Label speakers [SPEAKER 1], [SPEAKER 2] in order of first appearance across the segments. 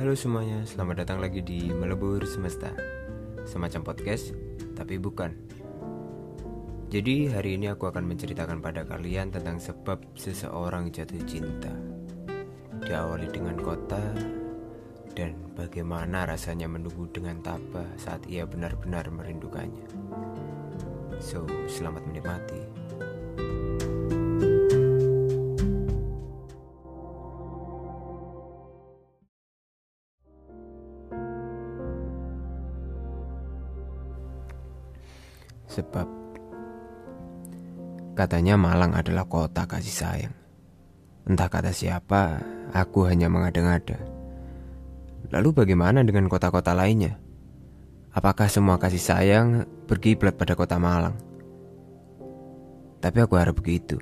[SPEAKER 1] Halo semuanya, selamat datang lagi di Melebur Semesta. Semacam podcast, tapi bukan. Jadi hari ini aku akan menceritakan pada kalian tentang sebab seseorang jatuh cinta. Diawali dengan kota Dan bagaimana rasanya menunggu dengan tabah saat ia benar-benar merindukannya. So, selamat menikmati Sebab katanya Malang adalah kota kasih sayang. Entah kata siapa, aku hanya mengada-ngada. Lalu bagaimana dengan kota-kota lainnya? Apakah semua kasih sayang berkiblat pada kota Malang? Tapi aku harap begitu.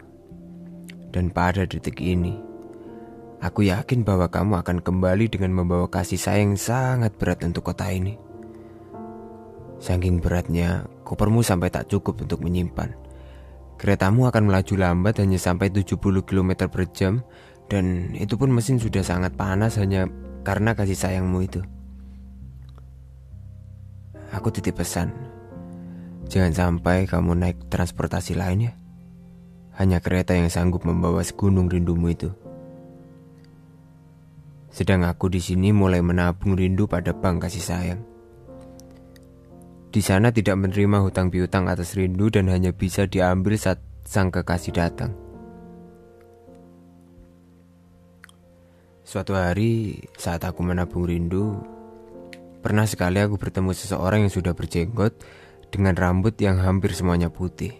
[SPEAKER 1] Dan pada detik ini, aku yakin bahwa kamu akan kembali dengan membawa kasih sayang sangat berat untuk kota ini. Saking beratnya, kopermu sampai tak cukup untuk menyimpan. Keretamu akan melaju lambat hanya sampai 70 km per jam dan itu pun mesin sudah sangat panas hanya karena kasih sayangmu itu. Aku titip pesan. Jangan sampai kamu naik transportasi lainnya. Hanya kereta yang sanggup membawa segunung rindumu itu. Sedang aku di sini mulai menabung rindu pada bank kasih sayang. Di sana tidak menerima hutang piutang atas rindu dan hanya bisa diambil saat sang kekasih datang. Suatu hari saat aku menabung rindu, pernah sekali aku bertemu seseorang yang sudah berjenggot dengan rambut yang hampir semuanya putih.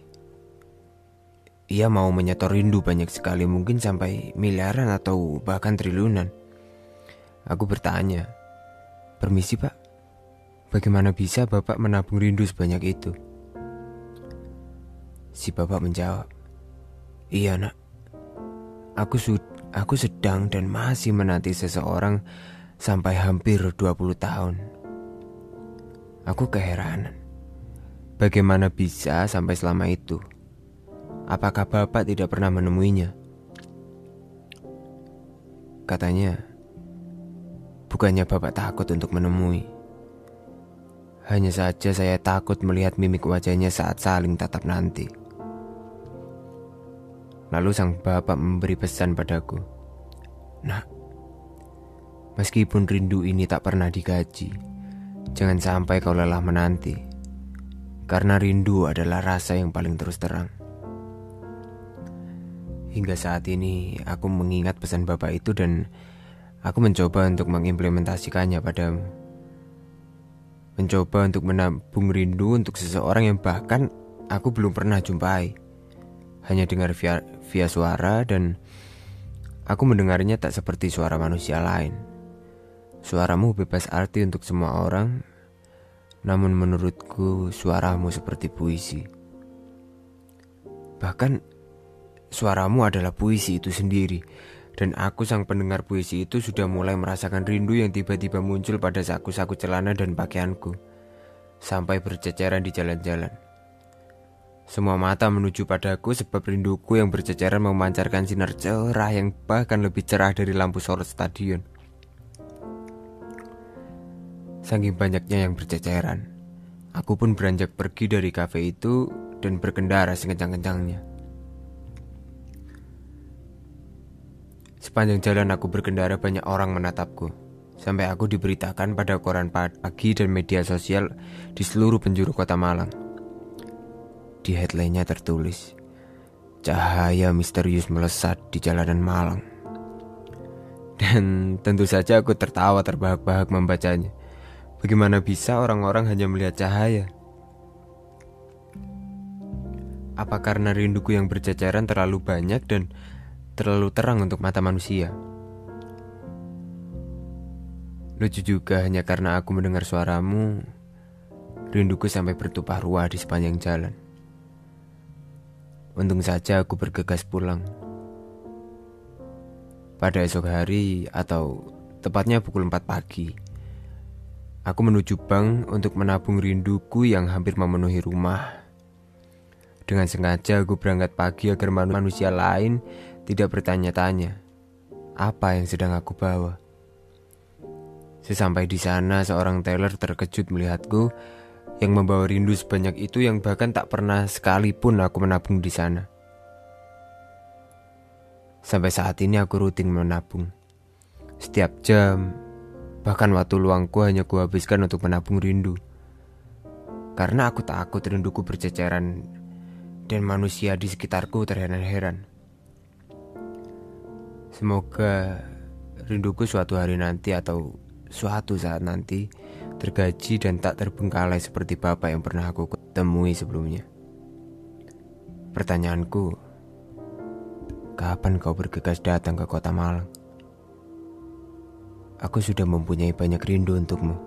[SPEAKER 1] Ia mau menyetor rindu banyak sekali, mungkin sampai miliaran atau bahkan triliunan. Aku bertanya, "Permisi, Pak. Bagaimana bisa bapak menabung rindu sebanyak itu? Si bapak menjawab, Iya nak, aku, aku sedang dan masih menanti seseorang sampai hampir 20 tahun. Aku keheranan. Bagaimana bisa sampai selama itu? Apakah bapak tidak pernah menemuinya? Katanya, bukannya bapak takut untuk menemui hanya saja saya takut melihat mimik wajahnya saat saling tatap nanti. Lalu sang bapak memberi pesan padaku. Nah, meskipun rindu ini tak pernah digaji, jangan sampai kau lelah menanti. Karena rindu adalah rasa yang paling terus terang. Hingga saat ini aku mengingat pesan bapak itu dan aku mencoba untuk mengimplementasikannya padamu mencoba untuk menabung rindu untuk seseorang yang bahkan aku belum pernah jumpai. Hanya dengar via, via suara dan aku mendengarnya tak seperti suara manusia lain. Suaramu bebas arti untuk semua orang, namun menurutku suaramu seperti puisi. Bahkan suaramu adalah puisi itu sendiri dan aku sang pendengar puisi itu sudah mulai merasakan rindu yang tiba-tiba muncul pada saku-saku celana dan pakaianku. Sampai berceceran di jalan-jalan. Semua mata menuju padaku sebab rinduku yang berceceran memancarkan sinar cerah yang bahkan lebih cerah dari lampu sorot stadion. Saking banyaknya yang berceceran, aku pun beranjak pergi dari kafe itu dan berkendara sekencang-kencangnya. Sepanjang jalan aku berkendara banyak orang menatapku. Sampai aku diberitakan pada koran pagi dan media sosial di seluruh penjuru kota Malang. Di headline-nya tertulis, Cahaya misterius melesat di jalanan Malang. Dan tentu saja aku tertawa terbahak-bahak membacanya. Bagaimana bisa orang-orang hanya melihat cahaya? Apa karena rinduku yang berceceran terlalu banyak dan terlalu terang untuk mata manusia. Lucu juga hanya karena aku mendengar suaramu, rinduku sampai bertumpah ruah di sepanjang jalan. Untung saja aku bergegas pulang. Pada esok hari atau tepatnya pukul 4 pagi, aku menuju bank untuk menabung rinduku yang hampir memenuhi rumah. Dengan sengaja aku berangkat pagi agar manusia lain tidak bertanya-tanya apa yang sedang aku bawa. Sesampai di sana, seorang teller terkejut melihatku yang membawa rindu sebanyak itu yang bahkan tak pernah sekalipun aku menabung di sana. Sampai saat ini aku rutin menabung. Setiap jam, bahkan waktu luangku hanya kuhabiskan untuk menabung rindu. Karena aku takut rinduku berceceran dan manusia di sekitarku terheran-heran. Semoga rinduku suatu hari nanti atau suatu saat nanti tergaji dan tak terbengkalai seperti bapak yang pernah aku temui sebelumnya. Pertanyaanku, kapan kau bergegas datang ke kota Malang? Aku sudah mempunyai banyak rindu untukmu.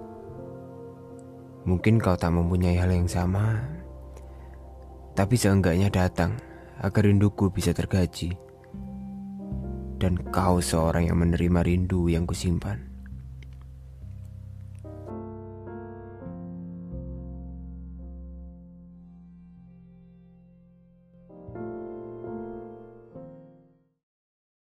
[SPEAKER 1] Mungkin kau tak mempunyai hal yang sama, tapi seenggaknya datang agar rinduku bisa tergaji. Dan kau seorang yang menerima rindu yang kusimpan.